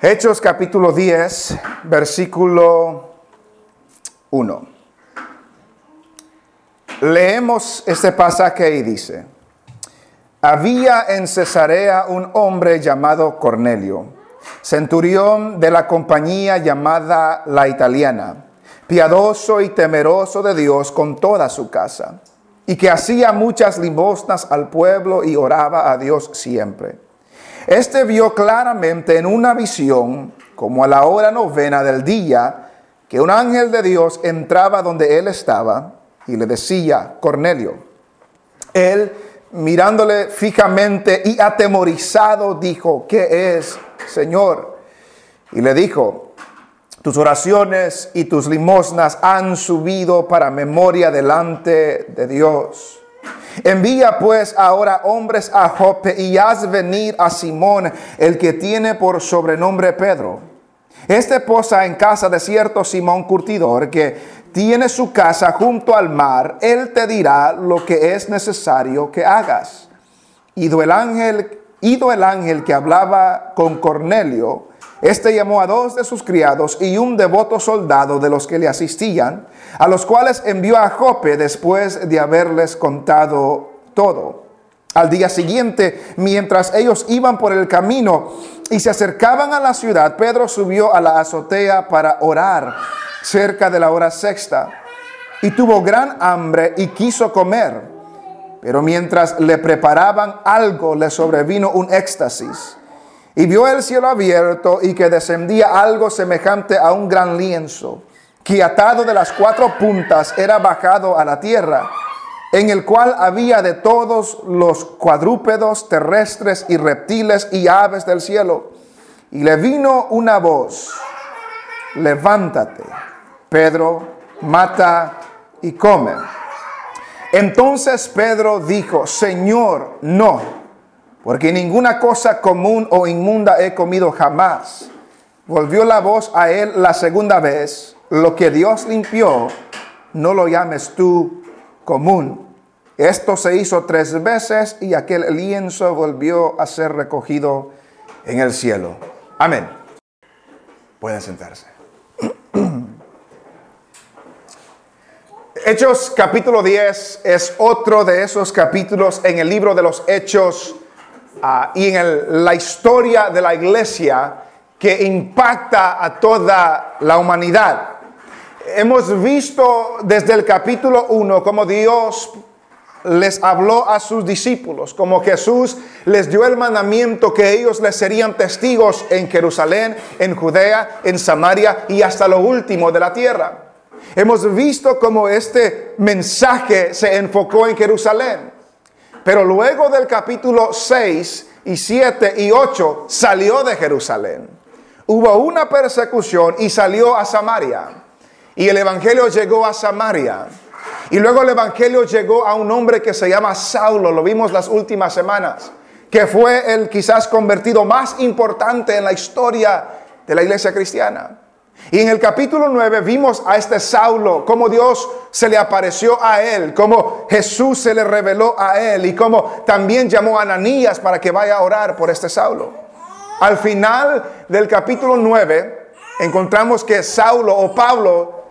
Hechos capítulo 10, versículo 1. Leemos este pasaje y dice, había en Cesarea un hombre llamado Cornelio, centurión de la compañía llamada la italiana, piadoso y temeroso de Dios con toda su casa, y que hacía muchas limosnas al pueblo y oraba a Dios siempre. Este vio claramente en una visión, como a la hora novena del día, que un ángel de Dios entraba donde él estaba y le decía, Cornelio. Él, mirándole fijamente y atemorizado, dijo, ¿qué es, Señor? Y le dijo, tus oraciones y tus limosnas han subido para memoria delante de Dios. Envía pues ahora hombres a Jope y haz venir a Simón, el que tiene por sobrenombre Pedro. Este posa en casa de cierto Simón Curtidor, que tiene su casa junto al mar. Él te dirá lo que es necesario que hagas. Ido el ángel, ido el ángel que hablaba con Cornelio, este llamó a dos de sus criados y un devoto soldado de los que le asistían, a los cuales envió a Jope después de haberles contado todo. Al día siguiente, mientras ellos iban por el camino y se acercaban a la ciudad, Pedro subió a la azotea para orar cerca de la hora sexta y tuvo gran hambre y quiso comer. Pero mientras le preparaban algo, le sobrevino un éxtasis y vio el cielo abierto y que descendía algo semejante a un gran lienzo, que atado de las cuatro puntas era bajado a la tierra, en el cual había de todos los cuadrúpedos terrestres y reptiles y aves del cielo. Y le vino una voz, levántate, Pedro, mata y come. Entonces Pedro dijo, Señor, no porque ninguna cosa común o inmunda he comido jamás. Volvió la voz a él la segunda vez, lo que Dios limpió, no lo llames tú común. Esto se hizo tres veces y aquel lienzo volvió a ser recogido en el cielo. Amén. Pueden sentarse. Hechos capítulo 10 es otro de esos capítulos en el libro de los Hechos Ah, y en la historia de la iglesia que impacta a toda la humanidad. Hemos visto desde el capítulo 1 cómo Dios les habló a sus discípulos, como Jesús les dio el mandamiento que ellos les serían testigos en Jerusalén, en Judea, en Samaria y hasta lo último de la tierra. Hemos visto cómo este mensaje se enfocó en Jerusalén. Pero luego del capítulo 6 y 7 y 8 salió de Jerusalén. Hubo una persecución y salió a Samaria. Y el Evangelio llegó a Samaria. Y luego el Evangelio llegó a un hombre que se llama Saulo, lo vimos las últimas semanas, que fue el quizás convertido más importante en la historia de la iglesia cristiana. Y en el capítulo 9 vimos a este Saulo, cómo Dios se le apareció a él, cómo Jesús se le reveló a él y cómo también llamó a Ananías para que vaya a orar por este Saulo. Al final del capítulo 9 encontramos que Saulo o Pablo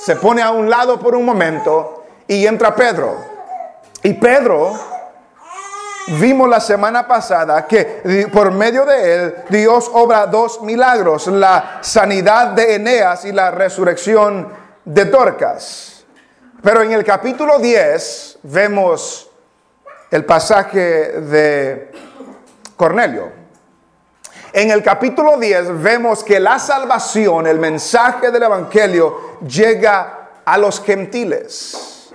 se pone a un lado por un momento y entra Pedro. Y Pedro Vimos la semana pasada que por medio de él Dios obra dos milagros, la sanidad de Eneas y la resurrección de Dorcas. Pero en el capítulo 10 vemos el pasaje de Cornelio. En el capítulo 10 vemos que la salvación, el mensaje del Evangelio, llega a los gentiles.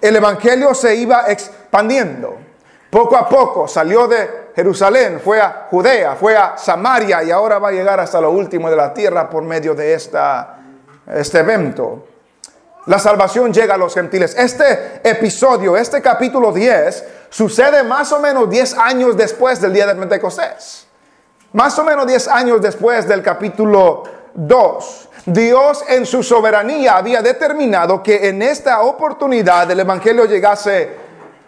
El Evangelio se iba expandiendo. Poco a poco salió de Jerusalén, fue a Judea, fue a Samaria y ahora va a llegar hasta lo último de la tierra por medio de esta, este evento. La salvación llega a los gentiles. Este episodio, este capítulo 10, sucede más o menos 10 años después del día de Pentecostés. Más o menos 10 años después del capítulo 2. Dios en su soberanía había determinado que en esta oportunidad el Evangelio llegase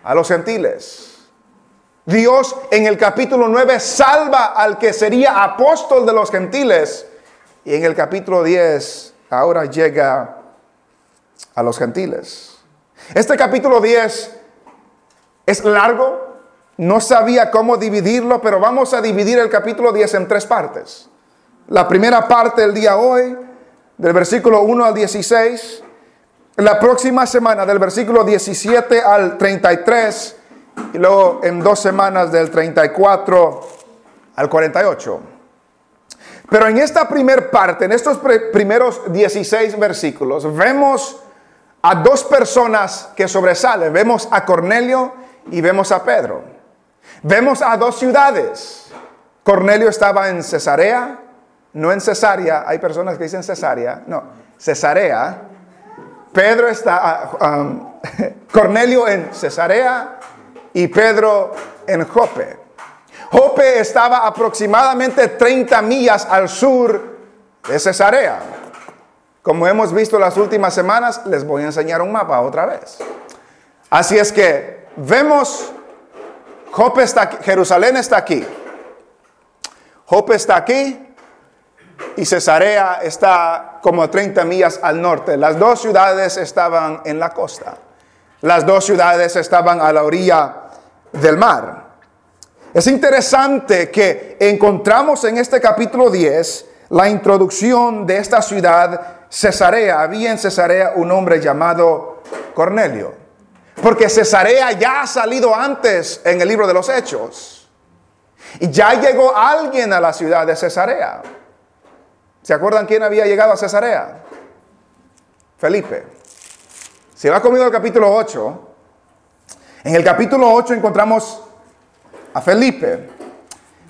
a los gentiles. Dios en el capítulo 9 salva al que sería apóstol de los gentiles. Y en el capítulo 10 ahora llega a los gentiles. Este capítulo 10 es largo, no sabía cómo dividirlo, pero vamos a dividir el capítulo 10 en tres partes. La primera parte del día hoy, del versículo 1 al 16. La próxima semana, del versículo 17 al 33. Y luego en dos semanas, del 34 al 48. Pero en esta primera parte, en estos primeros 16 versículos, vemos a dos personas que sobresalen. Vemos a Cornelio y vemos a Pedro. Vemos a dos ciudades. Cornelio estaba en Cesarea, no en Cesarea. Hay personas que dicen Cesarea, no, Cesarea. Pedro está, ah, um, Cornelio en Cesarea y Pedro en Jope. Jope estaba aproximadamente 30 millas al sur de Cesarea. Como hemos visto las últimas semanas, les voy a enseñar un mapa otra vez. Así es que vemos, Jope está aquí, Jerusalén está aquí. Jope está aquí y Cesarea está como 30 millas al norte. Las dos ciudades estaban en la costa. Las dos ciudades estaban a la orilla del mar. Es interesante que encontramos en este capítulo 10 la introducción de esta ciudad Cesarea, había en Cesarea un hombre llamado Cornelio. Porque Cesarea ya ha salido antes en el libro de los Hechos. Y ya llegó alguien a la ciudad de Cesarea. ¿Se acuerdan quién había llegado a Cesarea? Felipe. Si va conmigo al capítulo 8, en el capítulo 8 encontramos a Felipe.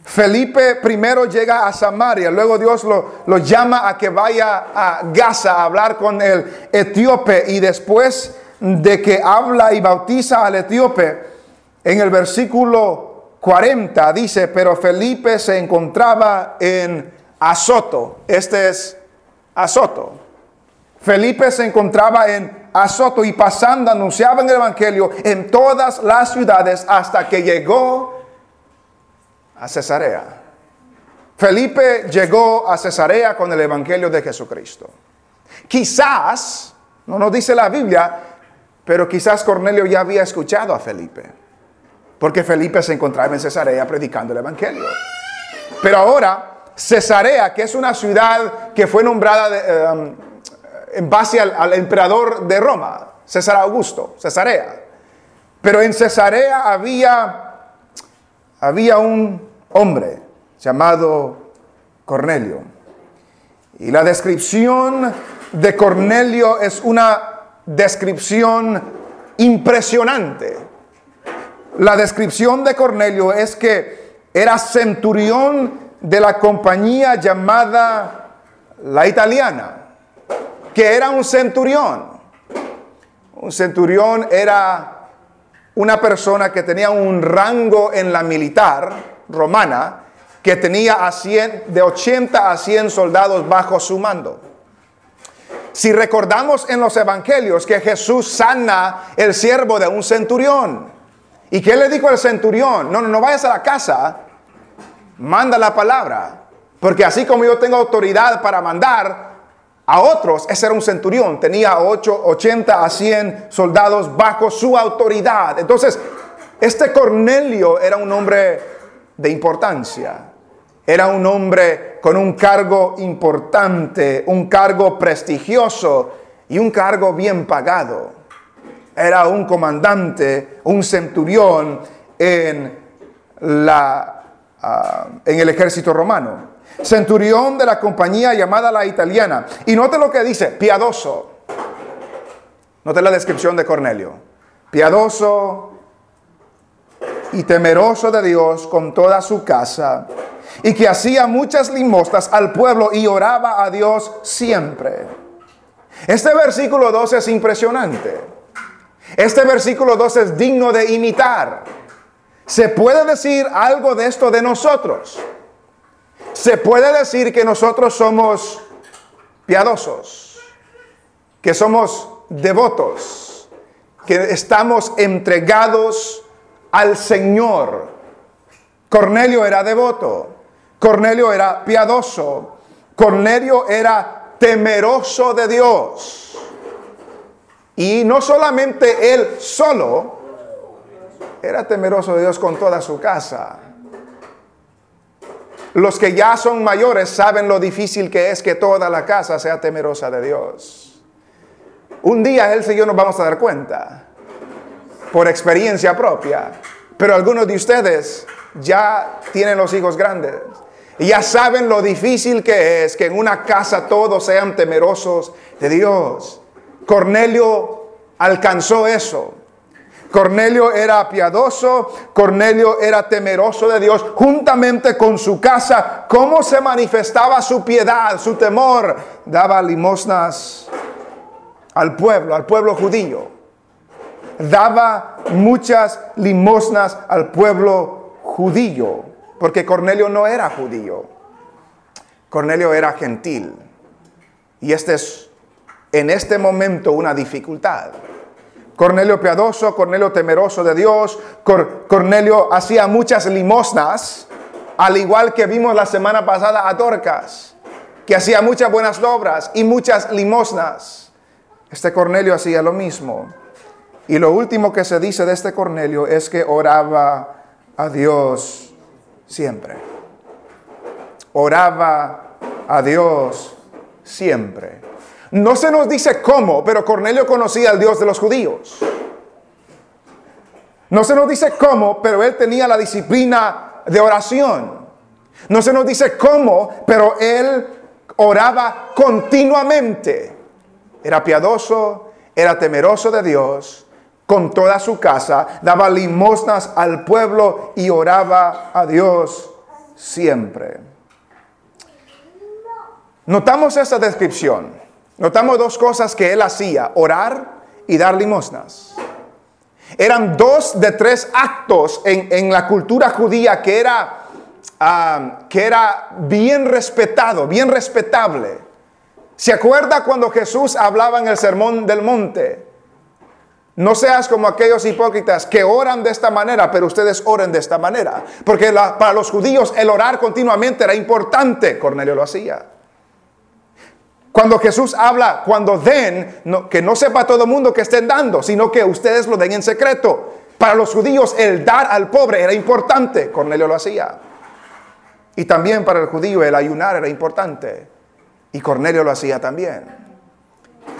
Felipe primero llega a Samaria, luego Dios lo, llama a que vaya a Gaza a hablar con el etíope y después de que habla y bautiza al etíope, en el versículo 40 dice, pero Felipe se encontraba en Azoto, este es Azoto. Felipe se encontraba en Azoto y pasando anunciaba el Evangelio en todas las ciudades hasta que llegó a Cesarea. Felipe llegó a Cesarea con el Evangelio de Jesucristo. Quizás, no nos dice la Biblia, pero quizás Cornelio ya había escuchado a Felipe, porque Felipe se encontraba en Cesarea predicando el Evangelio. Pero ahora, Cesarea, que es una ciudad que fue nombrada eh, um, en base al, emperador de Roma, César Augusto, Cesarea. Pero en Cesarea había, había un hombre llamado Cornelio. Y la descripción de Cornelio es una descripción impresionante. La descripción de Cornelio es que era centurión de la compañía llamada la italiana, que era un centurión. Un centurión era una persona que tenía un rango en la militar, romana que tenía a 100, de 80 a 100 soldados bajo su mando. Si recordamos en los evangelios que Jesús sana el siervo de un centurión. ¿Y qué le dijo el centurión? No, no, no vayas a la casa, manda la palabra. Porque así como yo tengo autoridad para mandar a otros, ese era un centurión, tenía 8, 80 a 100 soldados bajo su autoridad. Entonces, este Cornelio era un hombre de importancia. Era un hombre con un cargo importante, un cargo prestigioso y un cargo bien pagado. Era un comandante, un centurión en, la, ah, en el ejército romano. Centurión de la compañía llamada la italiana. Y note lo que dice, piadoso. Note la descripción de Cornelio. Piadoso, y temeroso de Dios con toda su casa, y que hacía muchas limosnas al pueblo y oraba a Dios siempre. Este versículo 2 es impresionante. Este versículo 2 es digno de imitar. ¿Se puede decir algo de esto de nosotros? Se puede decir que nosotros somos piadosos, que somos devotos, que estamos entregados al Señor, Cornelio era devoto. Cornelio era piadoso. Cornelio era temeroso de Dios. Y no solamente él solo, era temeroso de Dios con toda su casa. Los que ya son mayores saben lo difícil que es que toda la casa sea temerosa de Dios. Un día él y yo nos vamos a dar cuenta, por experiencia propia. Pero algunos de ustedes ya tienen los hijos grandes y ya saben lo difícil que es que en una casa todos sean temerosos de Dios. Cornelio alcanzó eso. Cornelio era piadoso, Cornelio era temeroso de Dios, juntamente con su casa, cómo se manifestaba su piedad, su temor, daba limosnas al pueblo, al pueblo judío. Daba muchas limosnas al pueblo judío, porque Cornelio no era judío, Cornelio era gentil. Y este es en este momento una dificultad. Cornelio piadoso, Cornelio temeroso de Dios, Cornelio hacía muchas limosnas, al igual que vimos la semana pasada a Dorcas, que hacía muchas buenas obras y muchas limosnas. Este Cornelio hacía lo mismo. Y lo último que se dice de este Cornelio es que oraba a Dios siempre. Oraba a Dios siempre. No se nos dice cómo, pero Cornelio conocía al Dios de los judíos. No se nos dice cómo, pero él tenía la disciplina de oración. No se nos dice cómo, pero él oraba continuamente. Era piadoso, era temeroso de Dios, con toda su casa, daba limosnas al pueblo y oraba a Dios siempre. Notamos esa descripción. Notamos dos cosas que él hacía, orar y dar limosnas. Eran dos de tres actos en, la cultura judía que era, que era bien respetado, bien respetable. ¿Se acuerda cuando Jesús hablaba en el sermón del monte? No seas como aquellos hipócritas que oran de esta manera, pero ustedes oren de esta manera. Porque para los judíos el orar continuamente era importante. Cornelio lo hacía. Cuando Jesús habla, cuando den, que no sepa todo el mundo que estén dando, sino que ustedes lo den en secreto. Para los judíos el dar al pobre era importante, Cornelio lo hacía. Y también para el judío el ayunar era importante. Y Cornelio lo hacía también.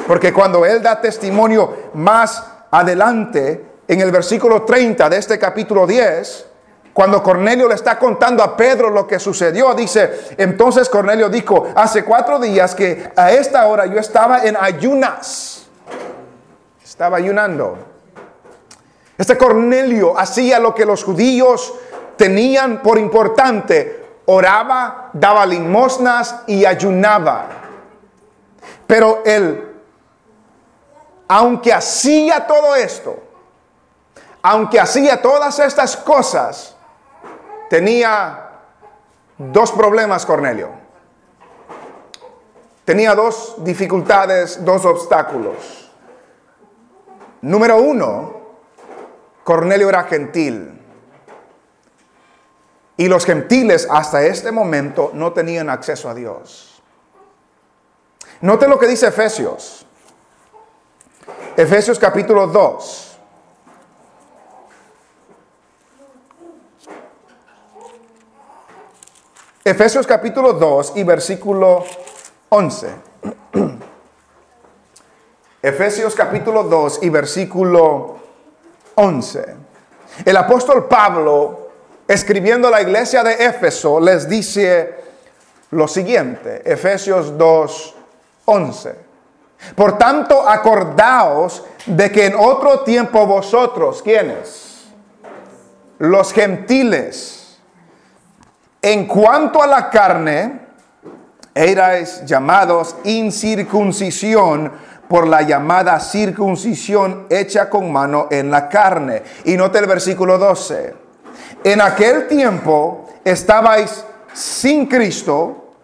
Porque cuando él da testimonio más adelante, en el versículo 30 de este capítulo 10, cuando Cornelio le está contando a Pedro lo que sucedió, dice, entonces Cornelio dijo, hace cuatro días que a esta hora yo estaba en ayunas. Estaba ayunando. Este Cornelio hacía lo que los judíos tenían por importante. Oraba, daba limosnas y ayunaba. Pero él, aunque hacía todo esto, aunque hacía todas estas cosas, tenía dos problemas Cornelio. Tenía dos dificultades, dos obstáculos. Número uno, Cornelio era gentil. Y los gentiles hasta este momento no tenían acceso a Dios. Note lo que dice Efesios. Efesios capítulo 2. Efesios capítulo 2 y versículo 11. Efesios capítulo 2 y versículo 11. El apóstol Pablo, escribiendo a la iglesia de Éfeso, les dice lo siguiente, Efesios 2, 11. Por tanto, acordaos de que en otro tiempo vosotros, ¿quiénes? Los gentiles en cuanto a la carne, erais llamados incircuncisión por la llamada circuncisión hecha con mano en la carne. Y note el versículo 12. En aquel tiempo estabais sin Cristo,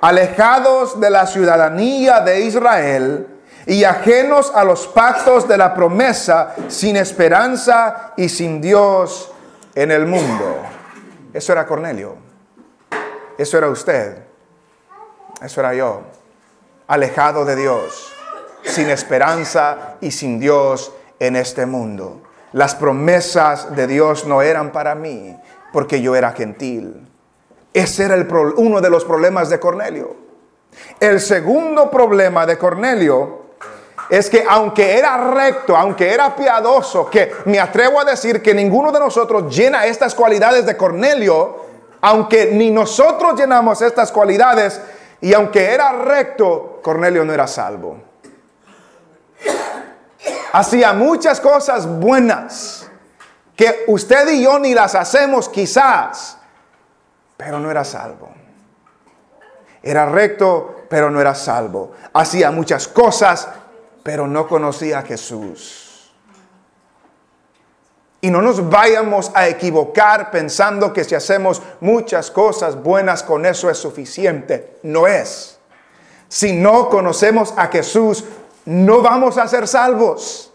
alejados de la ciudadanía de Israel y ajenos a los pactos de la promesa, sin esperanza y sin Dios en el mundo. Eso era Cornelio. Eso era usted. Eso era yo. Alejado de Dios, sin esperanza y sin Dios en este mundo. Las promesas de Dios no eran para mí porque yo era gentil. Ese era uno de los problemas de Cornelio. El segundo problema de Cornelio es que aunque era recto, aunque era piadoso, que me atrevo a decir que ninguno de nosotros llena estas cualidades de Cornelio, aunque ni nosotros llenamos estas cualidades, y aunque era recto, Cornelio no era salvo. Hacía muchas cosas buenas que usted y yo ni las hacemos quizás, pero no era salvo. Era recto, pero no era salvo. Hacía muchas cosas, pero no conocía a Jesús. Y no nos vayamos a equivocar pensando que si hacemos muchas cosas buenas con eso es suficiente. No es. Si no conocemos a Jesús, no vamos a ser salvos.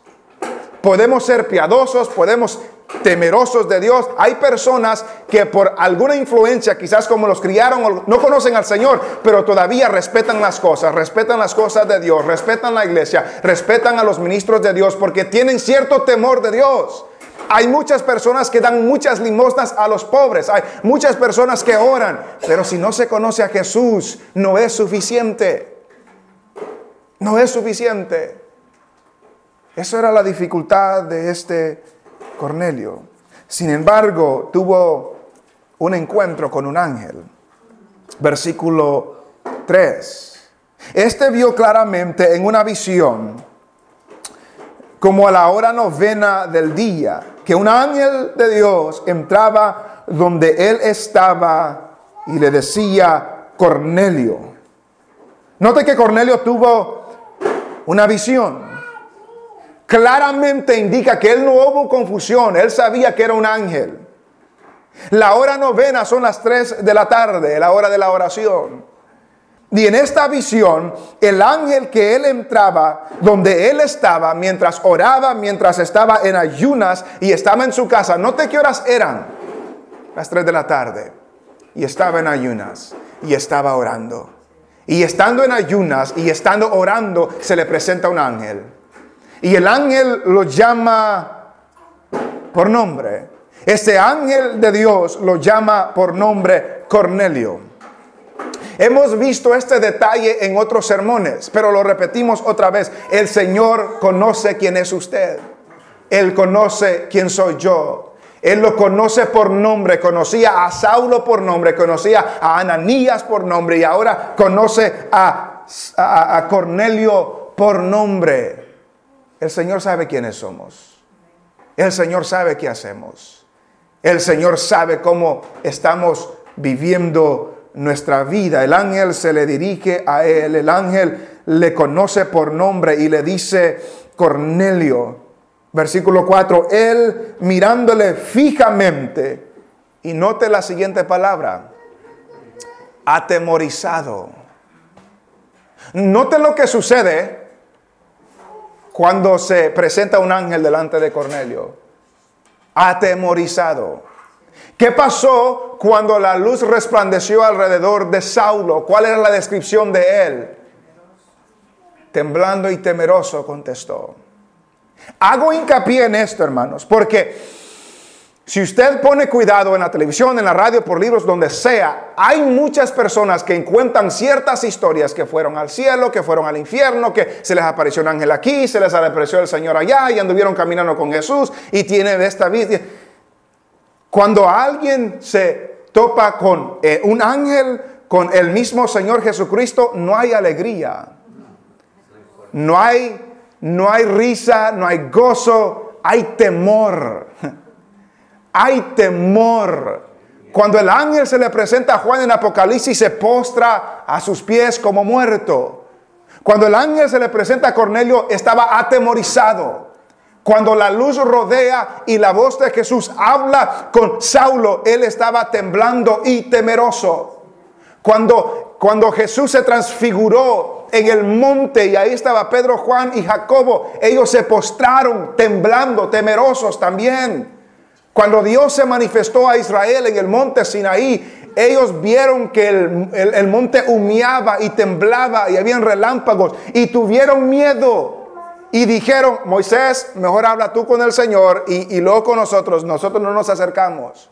Podemos ser piadosos, podemos temerosos de Dios. Hay personas que por alguna influencia, quizás como los criaron, no conocen al Señor, pero todavía respetan las cosas, respetan las cosas de Dios, respetan la iglesia, respetan a los ministros de Dios porque tienen cierto temor de Dios. Hay muchas personas que dan muchas limosnas a los pobres. Hay muchas personas que oran. Pero si no se conoce a Jesús, no es suficiente. No es suficiente. Eso era la dificultad de este Cornelio. Sin embargo, tuvo un encuentro con un ángel. Versículo 3. Este vio claramente en una visión, como a la hora novena del día, que un ángel de Dios entraba donde él estaba y le decía, Cornelio. Note que Cornelio tuvo una visión. Claramente indica que él no hubo confusión, él sabía que era un ángel. La hora novena son las 3 de la tarde, la hora de la oración. Y en esta visión, el ángel que él entraba, donde él estaba, mientras oraba, mientras estaba en ayunas y estaba en su casa, note qué horas eran, las 3 de la tarde, y estaba en ayunas y estaba orando. Y estando en ayunas y estando orando, se le presenta un ángel. Y el ángel lo llama por nombre. Ese ángel de Dios lo llama por nombre Cornelio. Hemos visto este detalle en otros sermones, pero lo repetimos otra vez. El Señor conoce quién es usted. Él conoce quién soy yo. Él lo conoce por nombre, conocía a Saulo por nombre, conocía a Ananías por nombre y ahora conoce a, a, Cornelio por nombre. El Señor sabe quiénes somos. El Señor sabe qué hacemos. El Señor sabe cómo estamos viviendo nuestra vida. El ángel se le dirige a él, el ángel le conoce por nombre y le dice, Cornelio, versículo 4, él mirándole fijamente, y note la siguiente palabra, atemorizado. Note lo que sucede cuando se presenta un ángel delante de Cornelio. Atemorizado. ¿Qué pasó cuando la luz resplandeció alrededor de Saulo? ¿Cuál era la descripción de él? Temblando y temeroso contestó. Hago hincapié en esto, hermanos, porque si usted pone cuidado en la televisión, en la radio, por libros, donde sea, hay muchas personas que encuentran ciertas historias que fueron al cielo, que fueron al infierno, que se les apareció un ángel aquí, se les apareció el Señor allá y anduvieron caminando con Jesús y tienen esta vida. Cuando alguien se topa con eh, un ángel, con el mismo Señor Jesucristo, no hay alegría. No hay, no hay risa, no hay gozo, hay temor. Hay temor. Cuando el ángel se le presenta a Juan en Apocalipsis, se postra a sus pies como muerto. Cuando el ángel se le presenta a Cornelio, estaba atemorizado. Cuando la luz rodea y la voz de Jesús habla con Saulo, él estaba temblando y temeroso. Cuando, cuando Jesús se transfiguró en el monte y ahí estaba Pedro, Juan y Jacobo, ellos se postraron temblando, temerosos también. Cuando Dios se manifestó a Israel en el monte Sinaí, ellos vieron que el, monte humeaba y temblaba y habían relámpagos y tuvieron miedo. Y dijeron, Moisés, mejor habla tú con el Señor y, y luego con nosotros, nosotros no nos acercamos.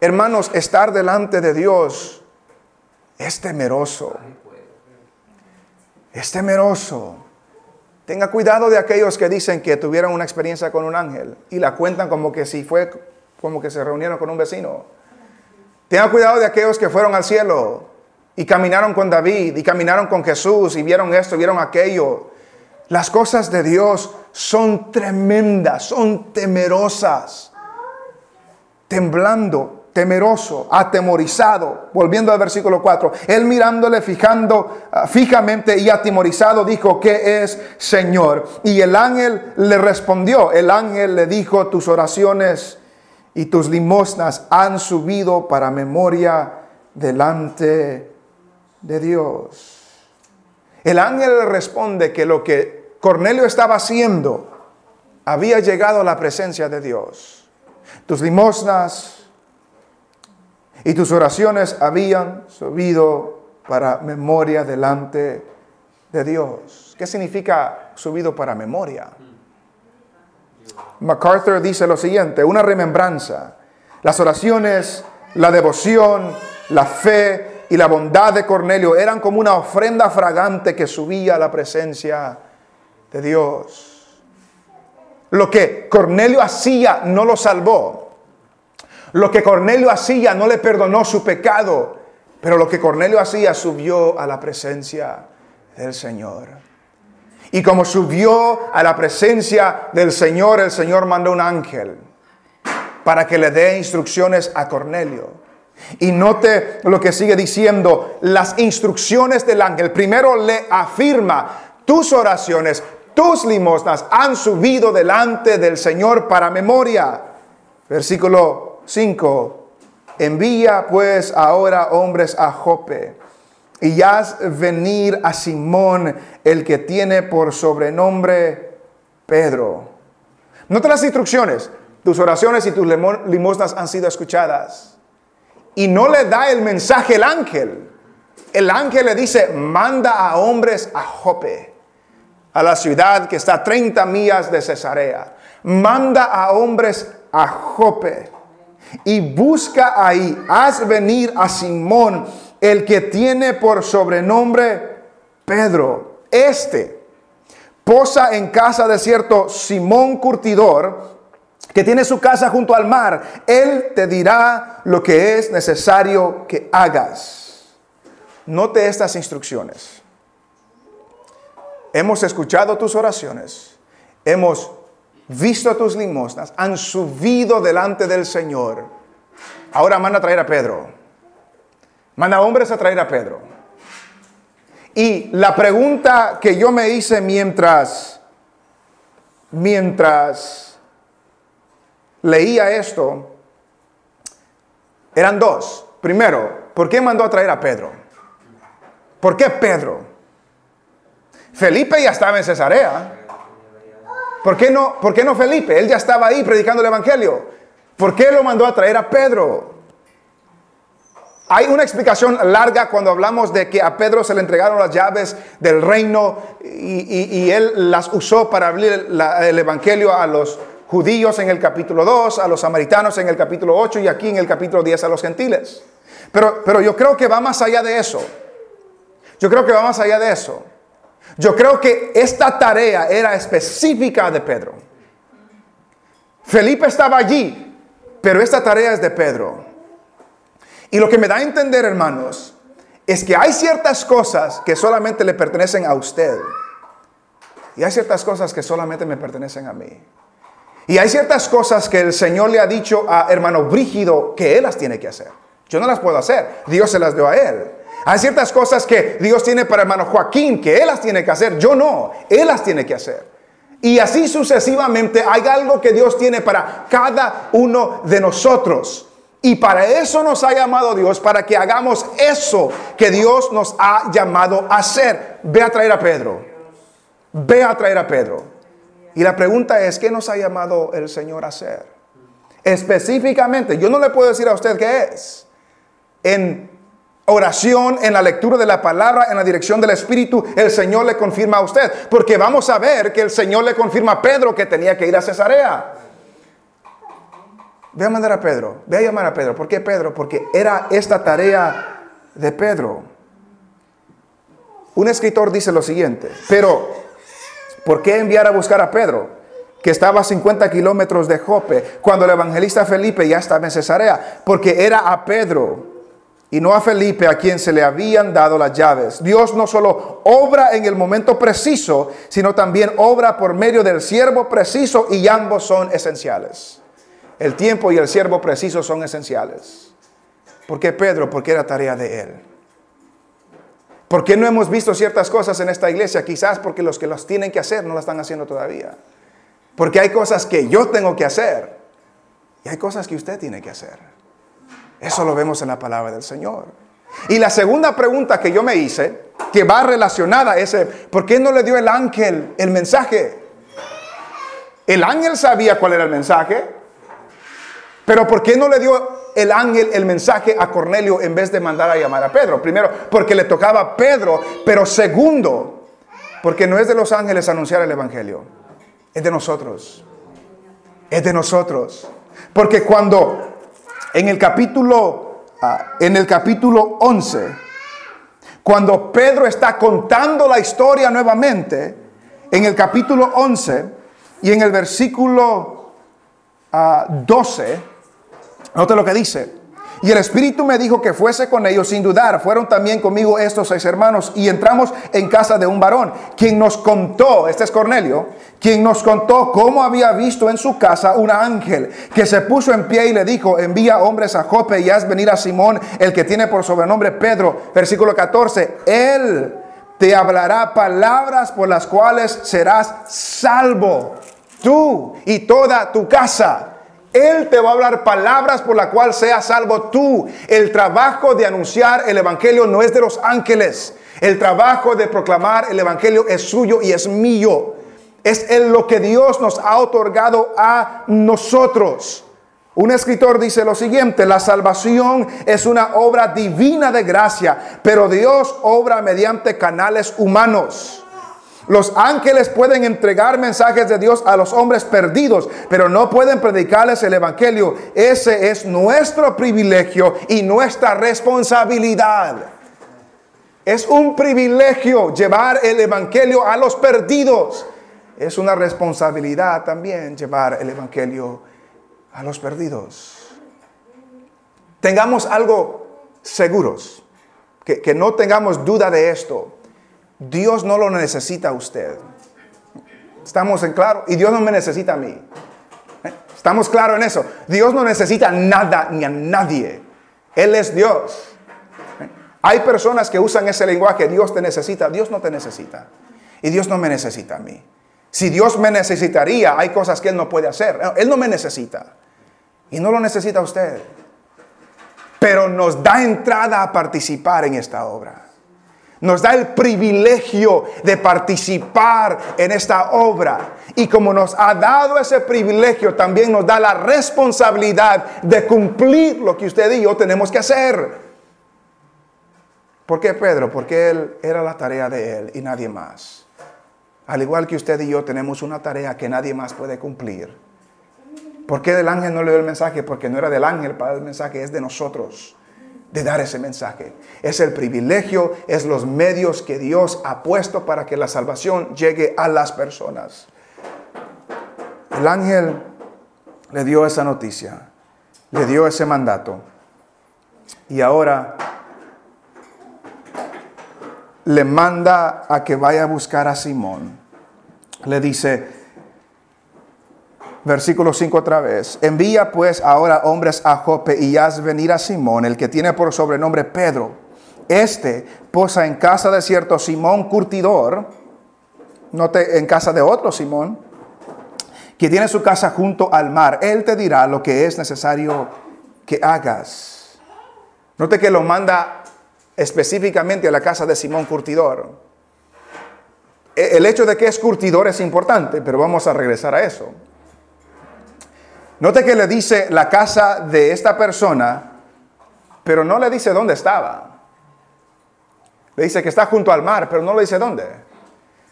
Hermanos, estar delante de Dios es temeroso. Es temeroso. Tenga cuidado de aquellos que dicen que tuvieron una experiencia con un ángel y la cuentan como que si fue como que se reunieron con un vecino. Tenga cuidado de aquellos que fueron al cielo y caminaron con David y caminaron con Jesús y vieron esto, vieron aquello. Las cosas de Dios son tremendas, son temerosas. Temblando temeroso, atemorizado. Volviendo al versículo 4, él mirándole, fijando ah, fijamente y atemorizado, dijo, ¿qué es Señor? Y el ángel le respondió, el ángel le dijo, tus oraciones y tus limosnas han subido para memoria delante de Dios. El ángel le responde que lo que Cornelio estaba haciendo había llegado a la presencia de Dios. Tus limosnas, y tus oraciones habían subido para memoria delante de Dios. ¿Qué significa subido para memoria? MacArthur dice lo siguiente, una remembranza. Las oraciones, la devoción, la fe y la bondad de Cornelio eran como una ofrenda fragante que subía a la presencia de Dios. Lo que Cornelio hacía no lo salvó, lo que Cornelio hacía no le perdonó su pecado, pero lo que Cornelio hacía subió a la presencia del Señor. Y como subió a la presencia del Señor, el Señor mandó un ángel para que le dé instrucciones a Cornelio. Y note lo que sigue diciendo, las instrucciones del ángel. Primero le afirma, tus oraciones, tus limosnas han subido delante del Señor para memoria. Versículo 5. Envía pues ahora hombres a Jope y haz venir a Simón, el que tiene por sobrenombre Pedro. Nota las instrucciones. Tus oraciones y tus limosnas han sido escuchadas. Y no le da el mensaje el ángel. El ángel le dice, manda a hombres a Jope, a la ciudad que está a 30 millas de Cesarea. Manda a hombres a Jope y busca ahí, haz venir a Simón, el que tiene por sobrenombre Pedro. Este posa en casa de cierto Simón Curtidor, que tiene su casa junto al mar. Él te dirá lo que es necesario que hagas. Note estas instrucciones. Hemos escuchado tus oraciones. Hemos visto tus limosnas, han subido delante del Señor. Ahora manda a traer a Pedro. Manda hombres a traer a Pedro. Y la pregunta que yo me hice mientras, mientras leía esto, eran dos. Primero, ¿por qué mandó a traer a Pedro? ¿Por qué Pedro? Felipe ya estaba en Cesarea. ¿Por qué, no, ¿Por qué no Felipe? Él ya estaba ahí predicando el Evangelio. ¿Por qué lo mandó a traer a Pedro? Hay una explicación larga cuando hablamos de que a Pedro se le entregaron las llaves del reino y, él las usó para abrir el Evangelio a los judíos en el capítulo 2, a los samaritanos en el capítulo 8 y aquí en el capítulo 10 a los gentiles. Pero, pero yo creo que va más allá de eso. Yo creo que va más allá de eso. Yo creo que esta tarea era específica de Pedro. Felipe estaba allí, pero esta tarea es de Pedro. Y lo que me da a entender, hermanos, es que hay ciertas cosas que solamente le pertenecen a usted. Y hay ciertas cosas que solamente me pertenecen a mí. Y hay ciertas cosas que el Señor le ha dicho a hermano Brígido que él las tiene que hacer. Yo no las puedo hacer. Dios se las dio a él. Hay ciertas cosas que Dios tiene para hermano Joaquín que él las tiene que hacer, yo no, él las tiene que hacer. Y así sucesivamente hay algo que Dios tiene para cada uno de nosotros. Y para eso nos ha llamado Dios, para que hagamos eso que Dios nos ha llamado a hacer. Ve a traer a Pedro. Ve a traer a Pedro. Y la pregunta es, ¿qué nos ha llamado el Señor a hacer? Específicamente, yo no le puedo decir a usted qué es. En oración, en la lectura de la palabra, en la dirección del Espíritu, el Señor le confirma a usted. Porque vamos a ver que el Señor le confirma a Pedro que tenía que ir a Cesarea. Ve a mandar a Pedro, ve a llamar a Pedro. ¿Por qué Pedro? Porque era esta tarea de Pedro. Un escritor dice lo siguiente, pero ¿por qué enviar a buscar a Pedro? que estaba a 50 kilómetros de Jope, cuando el evangelista Felipe ya estaba en Cesarea, porque era a Pedro y no a Felipe a quien se le habían dado las llaves. Dios no solo obra en el momento preciso, sino también obra por medio del siervo preciso y ambos son esenciales. El tiempo y el siervo preciso son esenciales. ¿Por qué Pedro? Porque era tarea de él. ¿Por qué no hemos visto ciertas cosas en esta iglesia? Quizás porque los que las tienen que hacer no las están haciendo todavía. Porque hay cosas que yo tengo que hacer y hay cosas que usted tiene que hacer. Eso lo vemos en la palabra del Señor. Y la segunda pregunta que yo me hice, que va relacionada a ese, ¿por qué no le dio el ángel el mensaje? El ángel sabía cuál era el mensaje, pero ¿por qué no le dio el ángel el mensaje a Cornelio en vez de mandar a llamar a Pedro? Primero, porque le tocaba a Pedro, pero segundo, porque no es de los ángeles anunciar el Evangelio es de nosotros. Es de nosotros. Porque cuando en el capítulo, ah, en el capítulo 11, cuando Pedro está contando la historia nuevamente, en el capítulo 11 y en el versículo 12, note lo que dice. Y el Espíritu me dijo que fuese con ellos sin dudar. Fueron también conmigo estos seis hermanos y entramos en casa de un varón, quien nos contó, este es Cornelio, quien nos contó cómo había visto en su casa un ángel que se puso en pie y le dijo, envía hombres a Jope y haz venir a Simón, el que tiene por sobrenombre Pedro. Versículo 14, él te hablará palabras por las cuales serás salvo, tú y toda tu casa. Él te va a hablar palabras por las cuales seas salvo tú. El trabajo de anunciar el Evangelio no es de los ángeles. El trabajo de proclamar el Evangelio es suyo y es mío. Es en lo que Dios nos ha otorgado a nosotros. Un escritor dice lo siguiente, la salvación es una obra divina de gracia, pero Dios obra mediante canales humanos. Los ángeles pueden entregar mensajes de Dios a los hombres perdidos, pero no pueden predicarles el Evangelio. Ese es nuestro privilegio y nuestra responsabilidad. Es un privilegio llevar el Evangelio a los perdidos. Es una responsabilidad también llevar el Evangelio a los perdidos. Tengamos algo seguros, que, que no tengamos duda de esto. Dios no lo necesita a usted. ¿Estamos en claro? Y Dios no me necesita a mí. ¿Eh? ¿Estamos claros en eso? Dios no necesita nada ni a nadie. Él es Dios. ¿Eh? Hay personas que usan ese lenguaje, Dios te necesita, Dios no te necesita. Y Dios no me necesita a mí. Si Dios me necesitaría, hay cosas que Él no puede hacer. Él no me necesita. Y no lo necesita usted. Pero nos da entrada a participar en esta obra. Nos da el privilegio de participar en esta obra. Y como nos ha dado ese privilegio, también nos da la responsabilidad de cumplir lo que usted y yo tenemos que hacer. ¿Por qué Pedro? Porque él era la tarea de él y nadie más. Al igual que usted y yo tenemos una tarea que nadie más puede cumplir. ¿Por qué el ángel no le dio el mensaje? Porque no era del ángel para el mensaje, es de nosotros de dar ese mensaje. Es el privilegio, es los medios que Dios ha puesto para que la salvación llegue a las personas. El ángel le dio esa noticia, le dio ese mandato. Y ahora le manda a que vaya a buscar a Simón. Le dice, Versículo 5 otra vez. Envía pues ahora hombres a Jope y haz venir a Simón, el que tiene por sobrenombre Pedro. Este posa en casa de cierto Simón curtidor, note en casa de otro Simón, que tiene su casa junto al mar. Él te dirá lo que es necesario que hagas. Note que lo manda específicamente a la casa de Simón curtidor. E, el hecho de que es curtidor es importante, pero vamos a regresar a eso. Note que le dice la casa de esta persona, pero no le dice dónde estaba. Le dice que está junto al mar, pero no le dice dónde.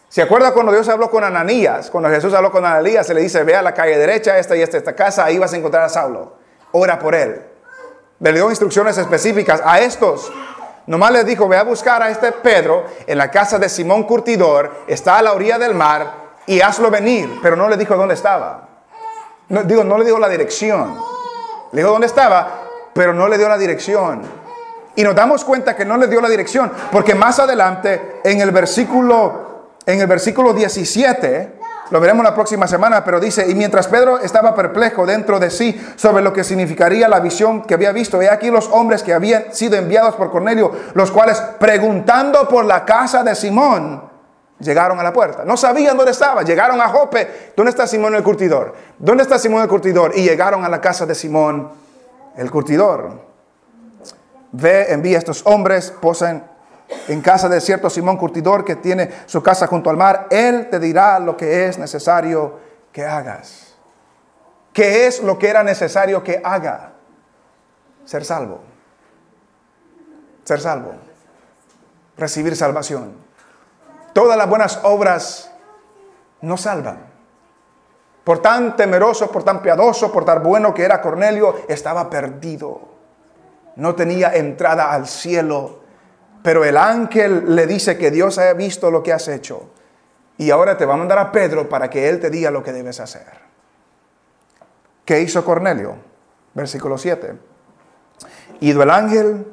¿Se acuerda cuando Dios habló con Ananías? Cuando Jesús habló con Ananías, se le dice, ve a la calle derecha, esta y esta, esta casa, ahí vas a encontrar a Saulo. Ora por él. Le dio instrucciones específicas a estos. Nomás les dijo, ve a buscar a este Pedro en la casa de Simón Curtidor, está a la orilla del mar y hazlo venir. Pero no le dijo dónde estaba. No, digo, no le dijo la dirección. Le dijo dónde estaba, pero no le dio la dirección. Y nos damos cuenta que no le dio la dirección, porque más adelante en el versículo en el versículo 17 lo veremos la próxima semana, pero dice, y mientras Pedro estaba perplejo dentro de sí sobre lo que significaría la visión que había visto, he aquí los hombres que habían sido enviados por Cornelio, los cuales preguntando por la casa de Simón, llegaron a la puerta. No sabían dónde estaba, llegaron a Jope, ¿dónde está Simón el curtidor? ¿Dónde está Simón el curtidor? Y llegaron a la casa de Simón el curtidor. Ve, envía a estos hombres, posen en casa de cierto Simón Curtidor que tiene su casa junto al mar, Él te dirá lo que es necesario que hagas. ¿Qué es lo que era necesario que haga? Ser salvo. Ser salvo. Recibir salvación. Todas las buenas obras no salvan. Por tan temeroso, por tan piadoso, por tan bueno que era Cornelio, estaba perdido. No tenía entrada al cielo pero el ángel le dice que Dios haya visto lo que has hecho. Y ahora te va a mandar a Pedro para que él te diga lo que debes hacer. ¿Qué hizo Cornelio? Versículo 7. Y el ángel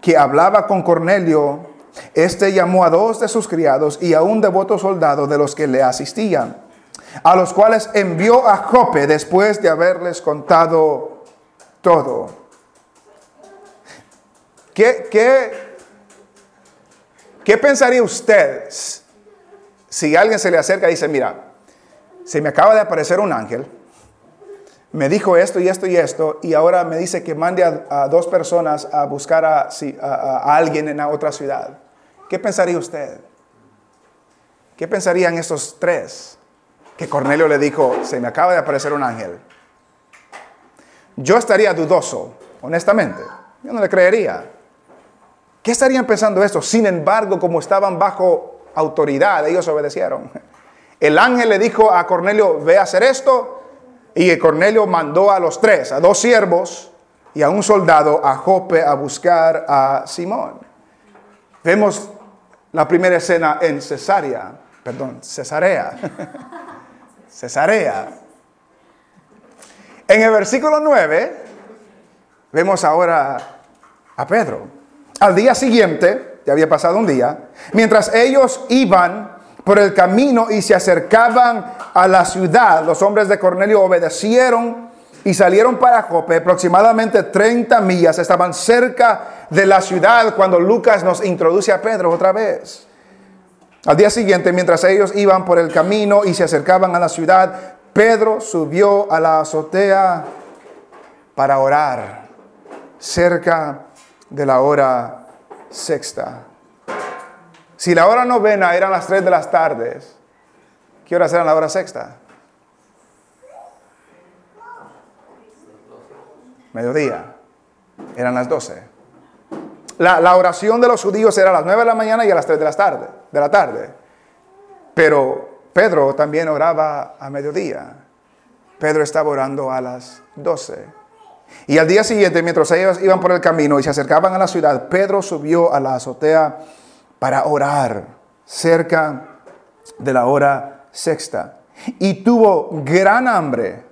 que hablaba con Cornelio, este llamó a dos de sus criados y a un devoto soldado de los que le asistían, a los cuales envió a Jope después de haberles contado todo. ¿Qué, qué ¿Qué pensaría usted si alguien se le acerca y dice, mira, se me acaba de aparecer un ángel, me dijo esto y esto y esto, y ahora me dice que mande a, dos personas a buscar a, alguien en otra ciudad? ¿Qué pensaría usted? ¿Qué pensarían estos tres? Que Cornelio le dijo, se me acaba de aparecer un ángel. Yo estaría dudoso, honestamente. Yo no le creería. ¿Qué estarían pensando esto? Sin embargo, como estaban bajo autoridad, ellos obedecieron. El ángel le dijo a Cornelio, ve a hacer esto. Y Cornelio mandó a los tres, a dos siervos y a un soldado a Jope a buscar a Simón. Vemos la primera escena en Cesarea, perdón, Cesarea. Cesarea. En el versículo 9 vemos ahora a Pedro. Al día siguiente, ya había pasado un día, mientras ellos iban por el camino y se acercaban a la ciudad, los hombres de Cornelio obedecieron y salieron para Jope, aproximadamente 30 millas, estaban cerca de la ciudad cuando Lucas nos introduce a Pedro otra vez. Al día siguiente, mientras ellos iban por el camino y se acercaban a la ciudad, Pedro subió a la azotea para orar cerca de la hora sexta. Si la hora novena eran las tres de las tardes, ¿qué horas eran la hora sexta? Mediodía. Eran las doce. La, oración de los judíos era a las nueve de la mañana y a las tres de la. De la tarde. Pero Pedro también oraba a mediodía. Pedro estaba orando a las doce. Y al día siguiente, mientras ellos iban por el camino y se acercaban a la ciudad, Pedro subió a la azotea para orar cerca de la hora sexta. Y tuvo gran hambre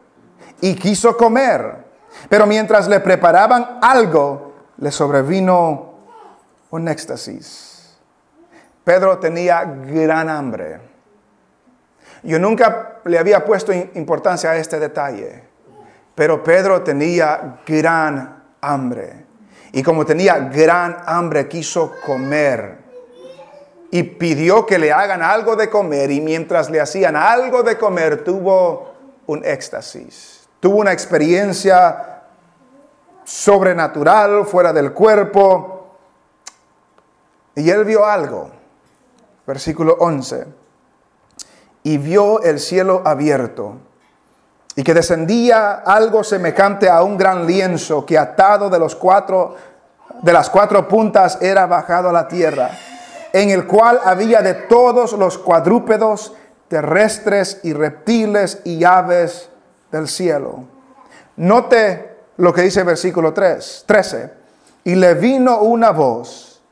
y quiso comer. Pero mientras le preparaban algo, le sobrevino un éxtasis. Pedro tenía gran hambre. Yo nunca le había puesto importancia a este detalle. Pero Pedro tenía gran hambre. Y como tenía gran hambre, quiso comer. Y pidió que le hagan algo de comer. Y mientras le hacían algo de comer, tuvo un éxtasis. Tuvo una experiencia sobrenatural, fuera del cuerpo. Y él vio algo. Versículo 11. Y vio el cielo abierto y que descendía algo semejante a un gran lienzo que atado de los cuatro de las cuatro puntas era bajado a la tierra, en el cual había de todos los cuadrúpedos terrestres y reptiles y aves del cielo. Note lo que dice el versículo 3, 13. Y le vino una voz,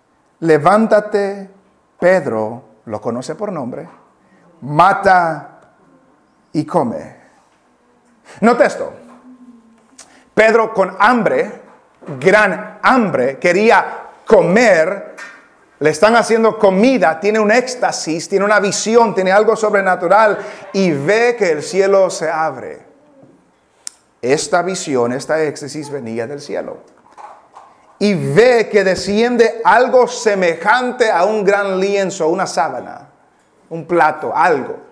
levántate, Pedro, lo conoce por nombre, mata y come. Note esto. Pedro con hambre, gran hambre, quería comer, le están haciendo comida, tiene un éxtasis, tiene una visión, tiene algo sobrenatural y ve que el cielo se abre. Esta visión, esta éxtasis venía del cielo. Y ve que desciende algo semejante a un gran lienzo, una sábana, un plato, algo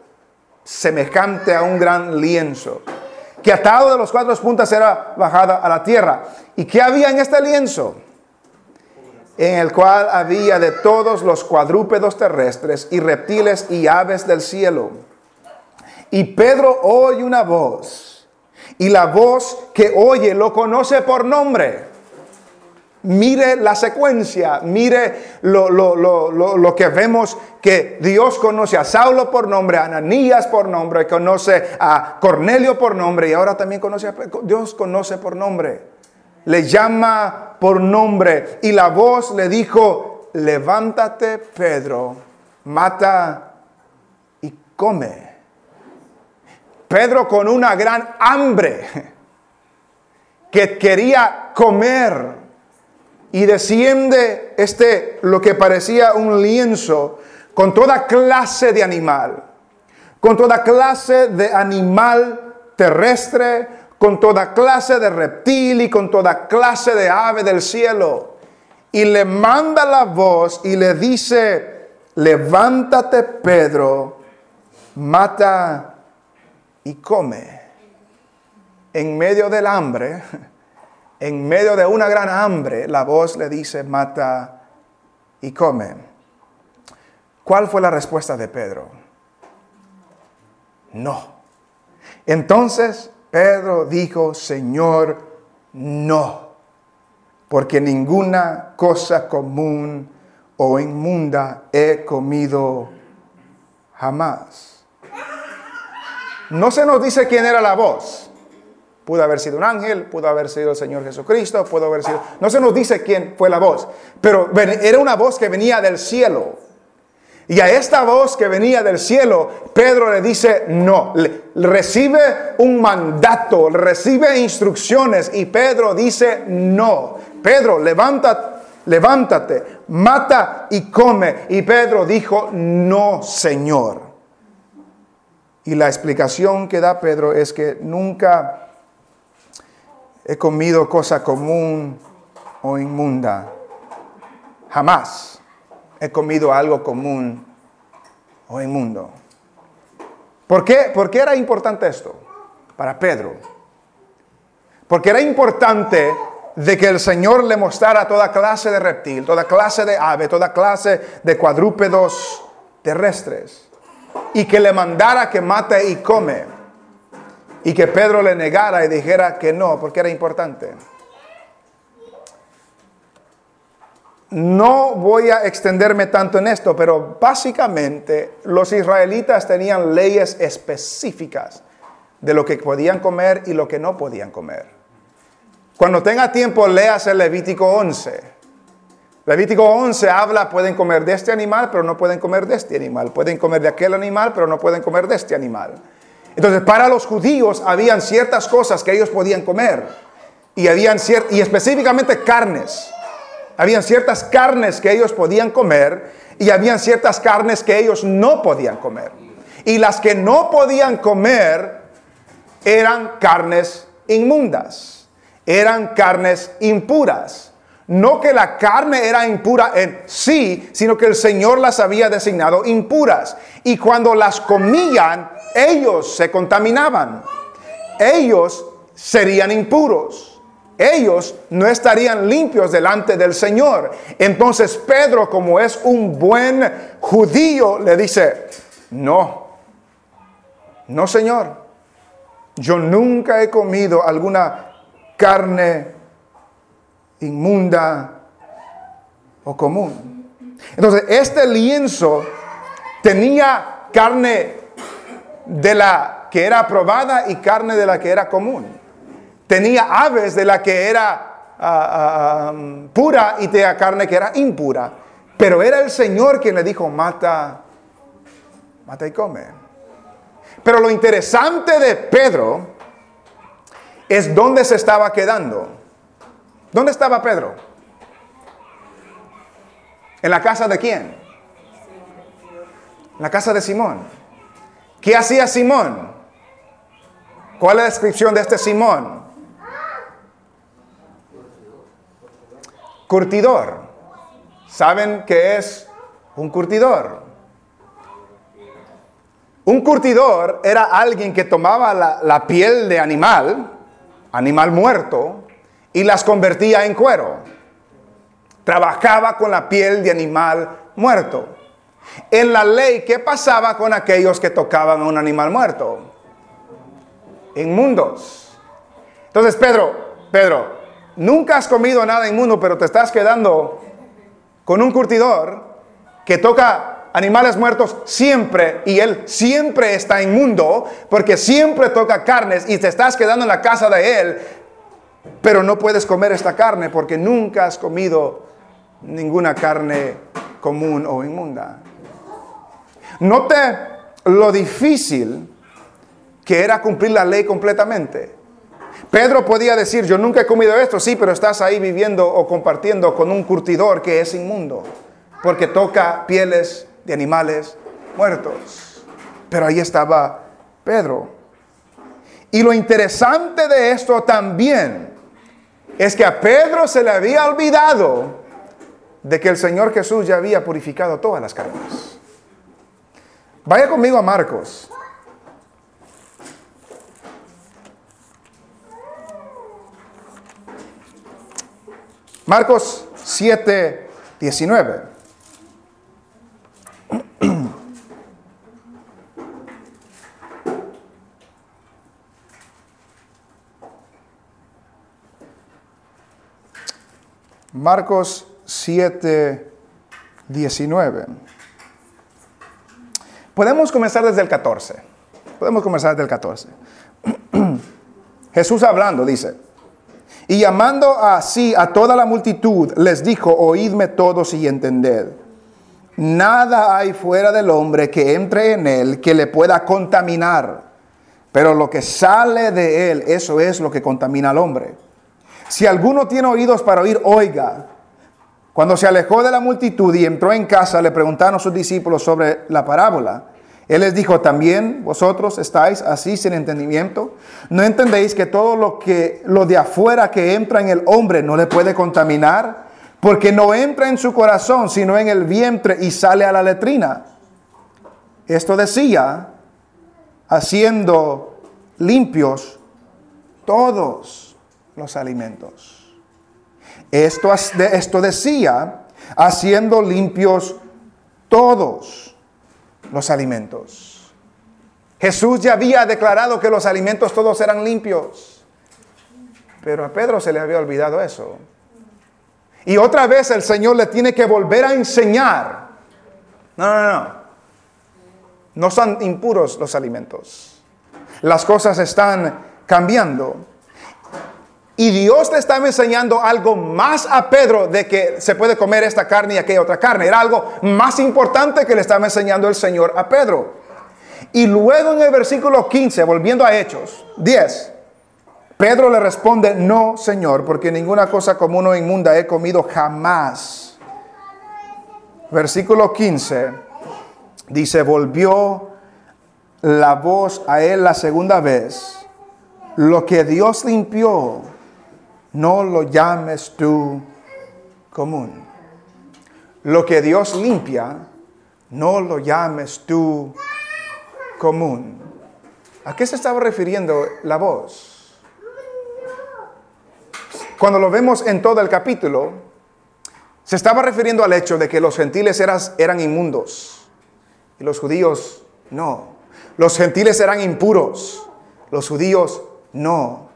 semejante a un gran lienzo que atado de los cuatro puntas era bajada a la tierra. ¿Y qué había en este lienzo? En el cual había de todos los cuadrúpedos terrestres y reptiles y aves del cielo. Y Pedro oye una voz, y la voz que oye lo conoce por nombre Mire la secuencia, mire lo, que vemos que Dios conoce a Saulo por nombre, a Ananías por nombre, conoce a Cornelio por nombre y ahora también conoce a Dios conoce por nombre. Le llama por nombre y la voz le dijo, levántate Pedro, mata y come. Pedro con una gran hambre que quería comer y desciende este, lo que parecía un lienzo, con toda clase de animal, con toda clase de animal terrestre, con toda clase de reptil y con toda clase de ave del cielo. Y le manda la voz y le dice, levántate Pedro, mata y come. En medio del hambre, en medio de una gran hambre, la voz le dice, mata y come. ¿Cuál fue la respuesta de Pedro? No. Entonces Pedro dijo, Señor, no, porque ninguna cosa común o inmunda he comido jamás. No se nos dice quién era la voz. Pudo haber sido un ángel, pudo haber sido el Señor Jesucristo, pudo haber sido... No se nos dice quién fue la voz, pero era una voz que venía del cielo. Y a esta voz que venía del cielo, Pedro le dice no, recibe un mandato, recibe instrucciones y Pedro dice no. Pedro, levántate, levántate, mata y come. Y Pedro dijo no, Señor. Y la explicación que da Pedro es que nunca he comido cosa común o inmunda. Jamás he comido algo común o inmundo. ¿Por qué? ¿Por qué era importante esto para Pedro? Porque era importante de que el Señor le mostrara toda clase de reptil, toda clase de ave, toda clase de cuadrúpedos terrestres. Y que le mandara que mate y come y que Pedro le negara y dijera que no, porque era importante. No voy a extenderme tanto en esto, pero básicamente los israelitas tenían leyes específicas de lo que podían comer y lo que no podían comer. Cuando tenga tiempo, leas el Levítico 11. Levítico 11 habla, pueden comer de este animal, pero no pueden comer de este animal. Pueden comer de aquel animal, pero no pueden comer de este animal. Entonces, para los judíos habían ciertas cosas que ellos podían comer y habían y específicamente carnes. Habían ciertas carnes que ellos podían comer y habían ciertas carnes que ellos no podían comer. Y las que no podían comer eran carnes inmundas, eran carnes impuras. No que la carne era impura en sí, sino que el Señor las había designado impuras. Y cuando las comían, ellos se contaminaban. Ellos serían impuros. Ellos no estarían limpios delante del Señor. Entonces Pedro, como es un buen judío, le dice, no, no Señor, yo nunca he comido alguna carne inmunda o común. Entonces, este lienzo tenía carne de la que era aprobada y carne de la que era común. Tenía aves de la que era ah, ah, pura y tenía carne que era impura. Pero era el Señor quien le dijo, mata, mata y come. Pero lo interesante de Pedro es dónde se estaba quedando. ¿Dónde estaba Pedro? ¿En la casa de quién? En la casa de Simón. ¿Qué hacía Simón? ¿Cuál es la descripción de este Simón? Curtidor. ¿Saben qué es un curtidor? Un curtidor era alguien que tomaba la, piel de animal, animal muerto, y las convertía en cuero. Trabajaba con la piel de animal muerto. En la ley, ¿qué pasaba con aquellos que tocaban a un animal muerto? Inmundos. Entonces, Pedro, Pedro, nunca has comido nada inmundo, pero te estás quedando con un curtidor que toca animales muertos siempre y él siempre está inmundo porque siempre toca carnes y te estás quedando en la casa de él, pero no puedes comer esta carne porque nunca has comido ninguna carne común o inmunda. Note lo difícil que era cumplir la ley completamente. Pedro podía decir, yo nunca he comido esto, sí, pero estás ahí viviendo o compartiendo con un curtidor que es inmundo, porque toca pieles de animales muertos. Pero ahí estaba Pedro. Y lo interesante de esto también es que a Pedro se le había olvidado de que el Señor Jesús ya había purificado todas las carnes. Vaya conmigo a Marcos. Marcos 7, 19. Marcos 7, 19. Podemos comenzar desde el 14. Podemos comenzar desde el 14. Jesús hablando dice, y llamando así a toda la multitud, les dijo, oídme todos y entended. Nada hay fuera del hombre que entre en él que le pueda contaminar, pero lo que sale de él, eso es lo que contamina al hombre. Si alguno tiene oídos para oír, oiga. Cuando se alejó de la multitud y entró en casa, le preguntaron a sus discípulos sobre la parábola. Él les dijo, también vosotros estáis así sin entendimiento. ¿No entendéis que todo lo que lo de afuera que entra en el hombre no le puede contaminar? Porque no entra en su corazón, sino en el vientre y sale a la letrina. Esto decía, haciendo limpios todos los alimentos. Esto, esto decía, haciendo limpios todos los alimentos. Jesús ya había declarado que los alimentos todos eran limpios, pero a Pedro se le había olvidado eso. Y otra vez el Señor le tiene que volver a enseñar. No, no, no. No son impuros los alimentos. Las cosas están cambiando. Y Dios le estaba enseñando algo más a Pedro de que se puede comer esta carne y aquella otra carne. Era algo más importante que le estaba enseñando el Señor a Pedro. Y luego en el versículo 15, volviendo a Hechos 10, Pedro le responde, no, Señor, porque ninguna cosa común o inmunda he comido jamás. Versículo 15 dice, volvió la voz a él la segunda vez. Lo que Dios limpió no lo llames tú común. Lo que Dios limpia, no lo llames tú común. ¿A qué se estaba refiriendo la voz? Cuando lo vemos en todo el capítulo, se estaba refiriendo al hecho de que los gentiles eran, inmundos y los judíos no. Los gentiles eran impuros, los judíos no.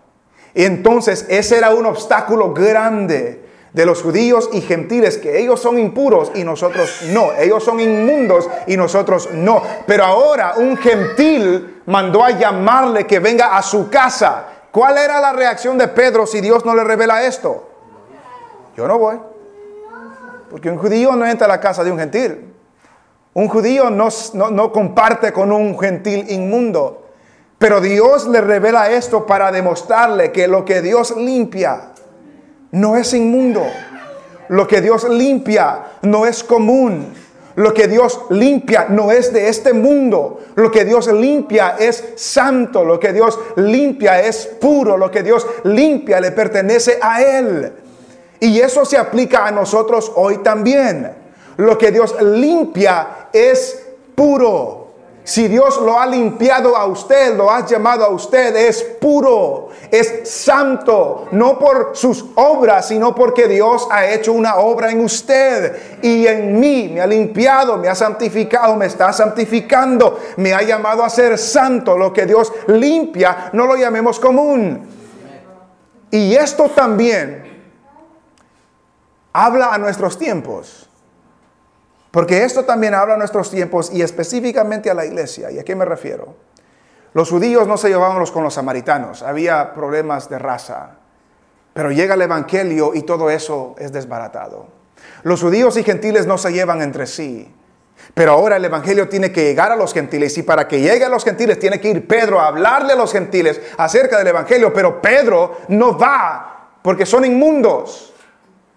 Entonces ese era un obstáculo grande de los judíos y gentiles, que ellos son impuros y nosotros no. Ellos son inmundos y nosotros no. Pero ahora un gentil mandó a llamarle que venga a su casa. ¿Cuál era la reacción de Pedro si Dios no le revela esto? Yo no voy. Porque un judío no entra a la casa de un gentil. Un judío no, no, comparte con un gentil inmundo. Pero Dios le revela esto para demostrarle que lo que Dios limpia no es inmundo. Lo que Dios limpia no es común. Lo que Dios limpia no es de este mundo. Lo que Dios limpia es santo. Lo que Dios limpia es puro. Lo que Dios limpia le pertenece a Él. Y eso se aplica a nosotros hoy también. Lo que Dios limpia es puro. Si Dios lo ha limpiado a usted, lo ha llamado a usted, es puro, es santo, no por sus obras, sino porque Dios ha hecho una obra en usted y en mí, me ha limpiado, me ha santificado, me está santificando, me ha llamado a ser santo. Lo que Dios limpia, no lo llamemos común. Y esto también habla a nuestros tiempos. Porque esto también habla a nuestros tiempos y específicamente a la iglesia. ¿Y a qué me refiero? Los judíos no se llevaban con los samaritanos, había problemas de raza. Pero llega el Evangelio y todo eso es desbaratado. Los judíos y gentiles no se llevan entre sí. Pero ahora el Evangelio tiene que llegar a los gentiles y para que llegue a los gentiles tiene que ir Pedro a hablarle a los gentiles acerca del Evangelio. Pero Pedro no va porque son inmundos.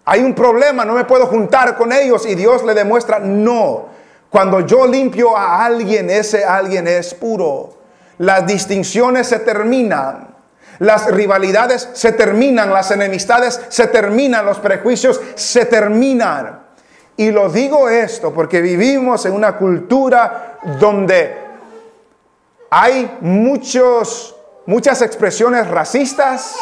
Hay un problema, no me puedo juntar con ellos y Dios le demuestra, no. Cuando yo limpio a alguien, ese alguien es puro. Las distinciones se terminan. Las rivalidades se terminan, las enemistades se terminan, los prejuicios se terminan. Y lo digo esto porque vivimos en una cultura donde hay muchos, muchas expresiones racistas,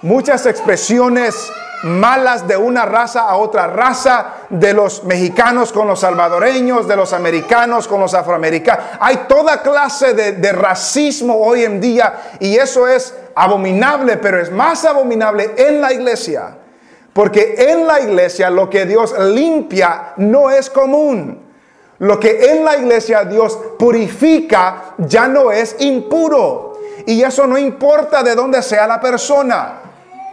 muchas expresiones malas de una raza a otra raza, de los mexicanos con los salvadoreños, de los americanos con los afroamericanos. Hay toda clase de, racismo hoy en día y eso es abominable, pero es más abominable en la iglesia. Porque en la iglesia lo que Dios limpia no es común. Lo que en la iglesia Dios purifica ya no es impuro. Y eso no importa de dónde sea la persona.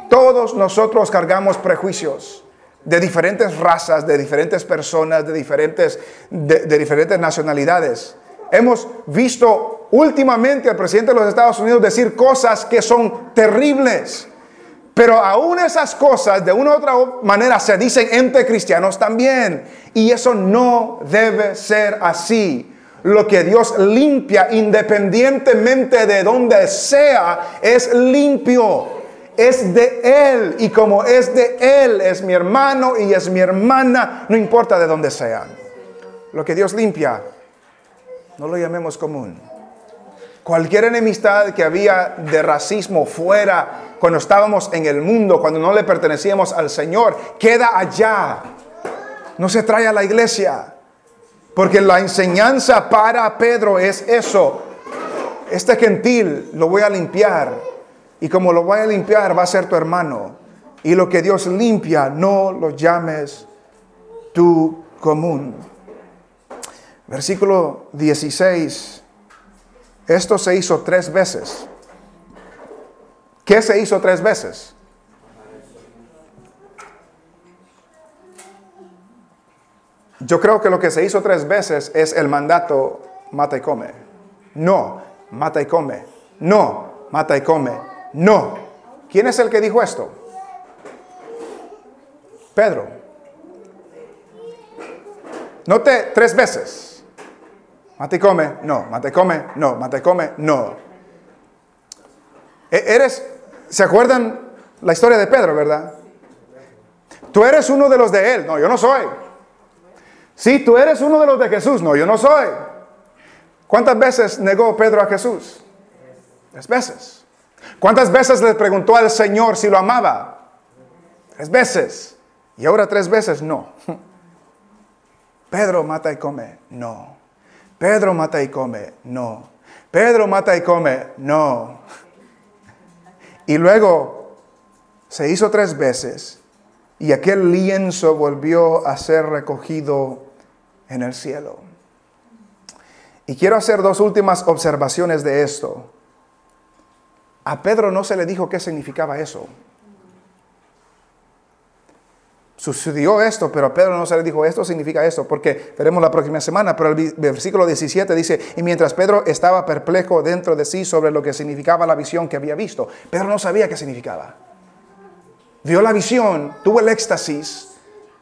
Todos nosotros cargamos prejuicios de diferentes razas, de diferentes personas, de diferentes, de, diferentes nacionalidades. Hemos visto últimamente al presidente de los Estados Unidos decir cosas que son terribles. Pero aún esas cosas de una u otra manera se dicen entre cristianos también. Y eso no debe ser así. Lo que Dios limpia independientemente de donde sea es limpio es de Él y como es de Él, es mi hermano y es mi hermana, no importa de dónde sean. Lo que Dios limpia, no lo llamemos común. Cualquier enemistad que había de racismo fuera cuando estábamos en el mundo, cuando no le pertenecíamos al Señor, queda allá. No se trae a la iglesia. Porque la enseñanza para Pedro es eso. Este gentil lo voy a limpiar y como lo voy a limpiar, va a ser tu hermano. Y lo que Dios limpia, no lo llames tu común. Versículo 16. Esto se hizo tres veces. ¿Qué se hizo tres veces? Yo creo que lo que se hizo tres veces es el mandato mata y come. No, mata y come. No, mata y come. No. ¿Quién es el que dijo esto? Pedro. Note tres veces. Mate come, no, mate come, no, mate come, no. E-, eres, ¿se acuerdan la historia de Pedro, verdad? Tú eres uno de los de él, no, yo no soy. Sí, tú eres uno de los de Jesús, no, yo no soy. ¿Cuántas veces negó Pedro a Jesús? Tres veces. ¿Cuántas veces le preguntó al Señor si lo amaba? Tres veces. Y ahora tres veces no. Pedro mata y come. No. Pedro mata y come. No. Pedro mata y come. No. Y luego se hizo tres veces y aquel lienzo volvió a ser recogido en el cielo. Y quiero hacer dos últimas observaciones de esto. A Pedro no se le dijo qué significaba eso. Sucedió esto, pero a Pedro no se le dijo esto significa esto, porque veremos la próxima semana, pero el versículo 17 dice, y mientras Pedro estaba perplejo dentro de sí sobre lo que significaba la visión que había visto, Pedro no sabía qué significaba. Vio la visión, tuvo el éxtasis,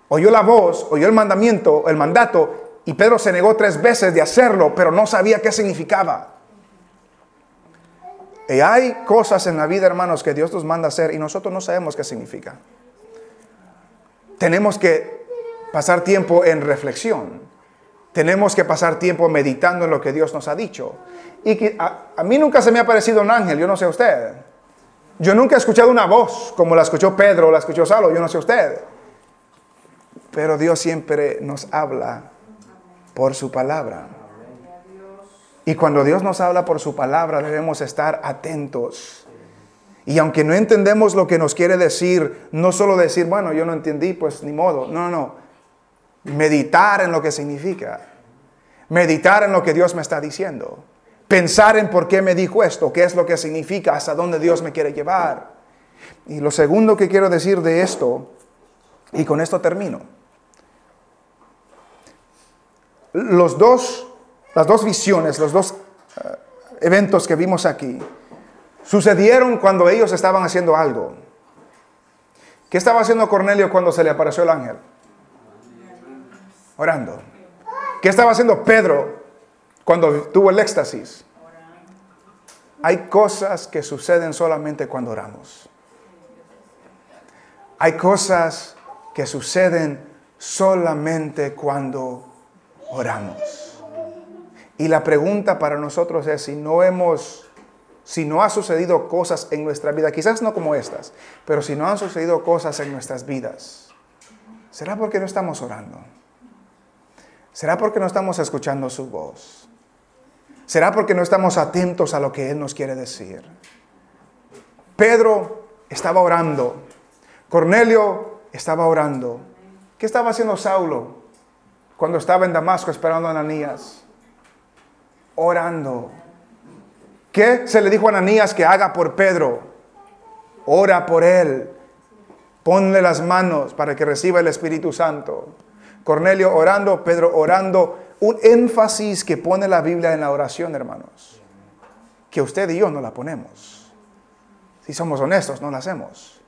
oyó la voz, oyó el mandamiento, el mandato, y Pedro se negó tres veces de hacerlo, pero no sabía qué significaba. Y hay cosas en la vida, hermanos, que Dios nos manda hacer y nosotros no sabemos qué significa tenemos que pasar tiempo en reflexión. Tenemos que pasar tiempo meditando en lo que Dios nos ha dicho. Y que a, mí nunca se me ha parecido un ángel, yo no sé usted. Yo nunca he escuchado una voz como la escuchó Pedro o la escuchó Salo, yo no sé usted. Pero Dios siempre nos habla por su palabra. Y cuando Dios nos habla por su palabra debemos estar atentos y aunque no entendemos lo que nos quiere decir, no solo decir, bueno, yo no entendí, pues ni modo. No, no. Meditar en lo que significa. Meditar en lo que Dios me está diciendo. Pensar en por qué me dijo esto, qué es lo que significa, hasta dónde Dios me quiere llevar. Y lo segundo que quiero decir de esto, y con esto termino. Los dos, las dos visiones, los dos eh, eventos que vimos aquí, sucedieron cuando ellos estaban haciendo algo. ¿Qué estaba haciendo Cornelio cuando se le apareció el ángel? Orando. ¿Qué estaba haciendo Pedro cuando tuvo el éxtasis? Hay cosas que suceden solamente cuando oramos. Hay cosas que suceden solamente cuando oramos. Y la pregunta para nosotros es si no hemos si no ha sucedido cosas en nuestra vida, quizás no como estas, pero si no han sucedido cosas en nuestras vidas, ¿será porque no estamos orando? ¿Será porque no estamos escuchando su voz? ¿Será porque no estamos atentos a lo que Él nos quiere decir? Pedro estaba orando, Cornelio estaba orando. ¿Qué estaba haciendo Saulo cuando estaba en Damasco esperando a Ananías? Orando. ¿Qué se le dijo a Ananías que haga por Pedro? Ora por él. Ponle las manos para que reciba el Espíritu Santo. Cornelio orando, Pedro orando. Un énfasis que pone la Biblia en la oración, hermanos. Que usted y yo no la ponemos. Si somos honestos, no la hacemos.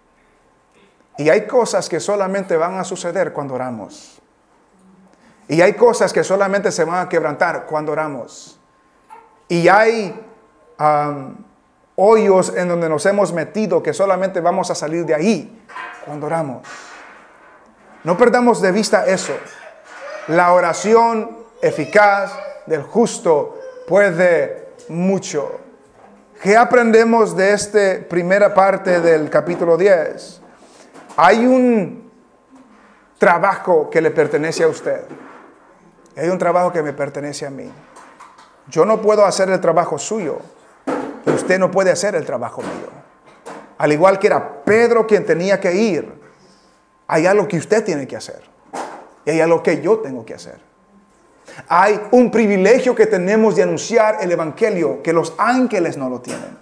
Y hay cosas que solamente van a suceder cuando oramos. Y hay cosas que solamente se van a quebrantar cuando oramos. Y hay hoyos en donde nos hemos metido que solamente vamos a salir de ahí cuando oramos. No perdamos de vista eso. La oración eficaz del justo puede mucho. ¿Qué aprendemos de esta primera parte del capítulo 10? Hay un trabajo que le pertenece a usted. Hay un trabajo que me pertenece a mí. Yo no puedo hacer el trabajo suyo usted no puede hacer el trabajo mío. Al igual que era Pedro quien tenía que ir, hay algo que usted tiene que hacer. Y hay algo que yo tengo que hacer. Hay un privilegio que tenemos de anunciar el Evangelio que los ángeles no lo tienen.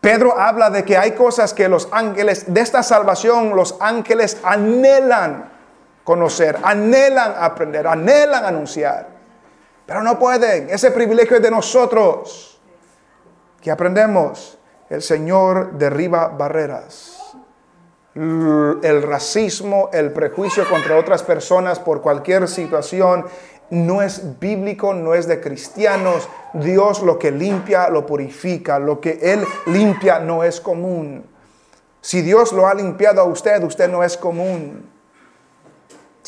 Pedro habla de que hay cosas que los ángeles, de esta salvación, los ángeles anhelan conocer, anhelan aprender, anhelan anunciar. Pero no pueden. Ese privilegio es de nosotros que aprendemos, el Señor derriba barreras. El racismo, el prejuicio contra otras personas por cualquier situación no es bíblico, no es de cristianos. Dios lo que limpia, lo purifica. Lo que Él limpia no es común. Si Dios lo ha limpiado a usted, usted no es común.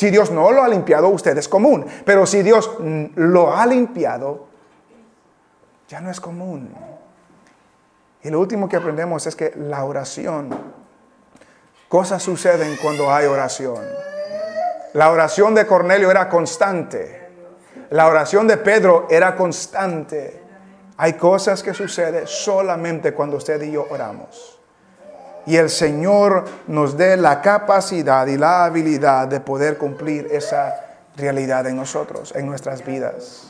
Si Dios no lo ha limpiado, usted es común. Pero si Dios lo ha limpiado, ya no es común. Y lo último que aprendemos es que la oración, cosas suceden cuando hay oración. La oración de Cornelio era constante. La oración de Pedro era constante. Hay cosas que suceden solamente cuando usted y yo oramos. Y el Señor nos dé la capacidad y la habilidad de poder cumplir esa realidad en nosotros, en nuestras vidas.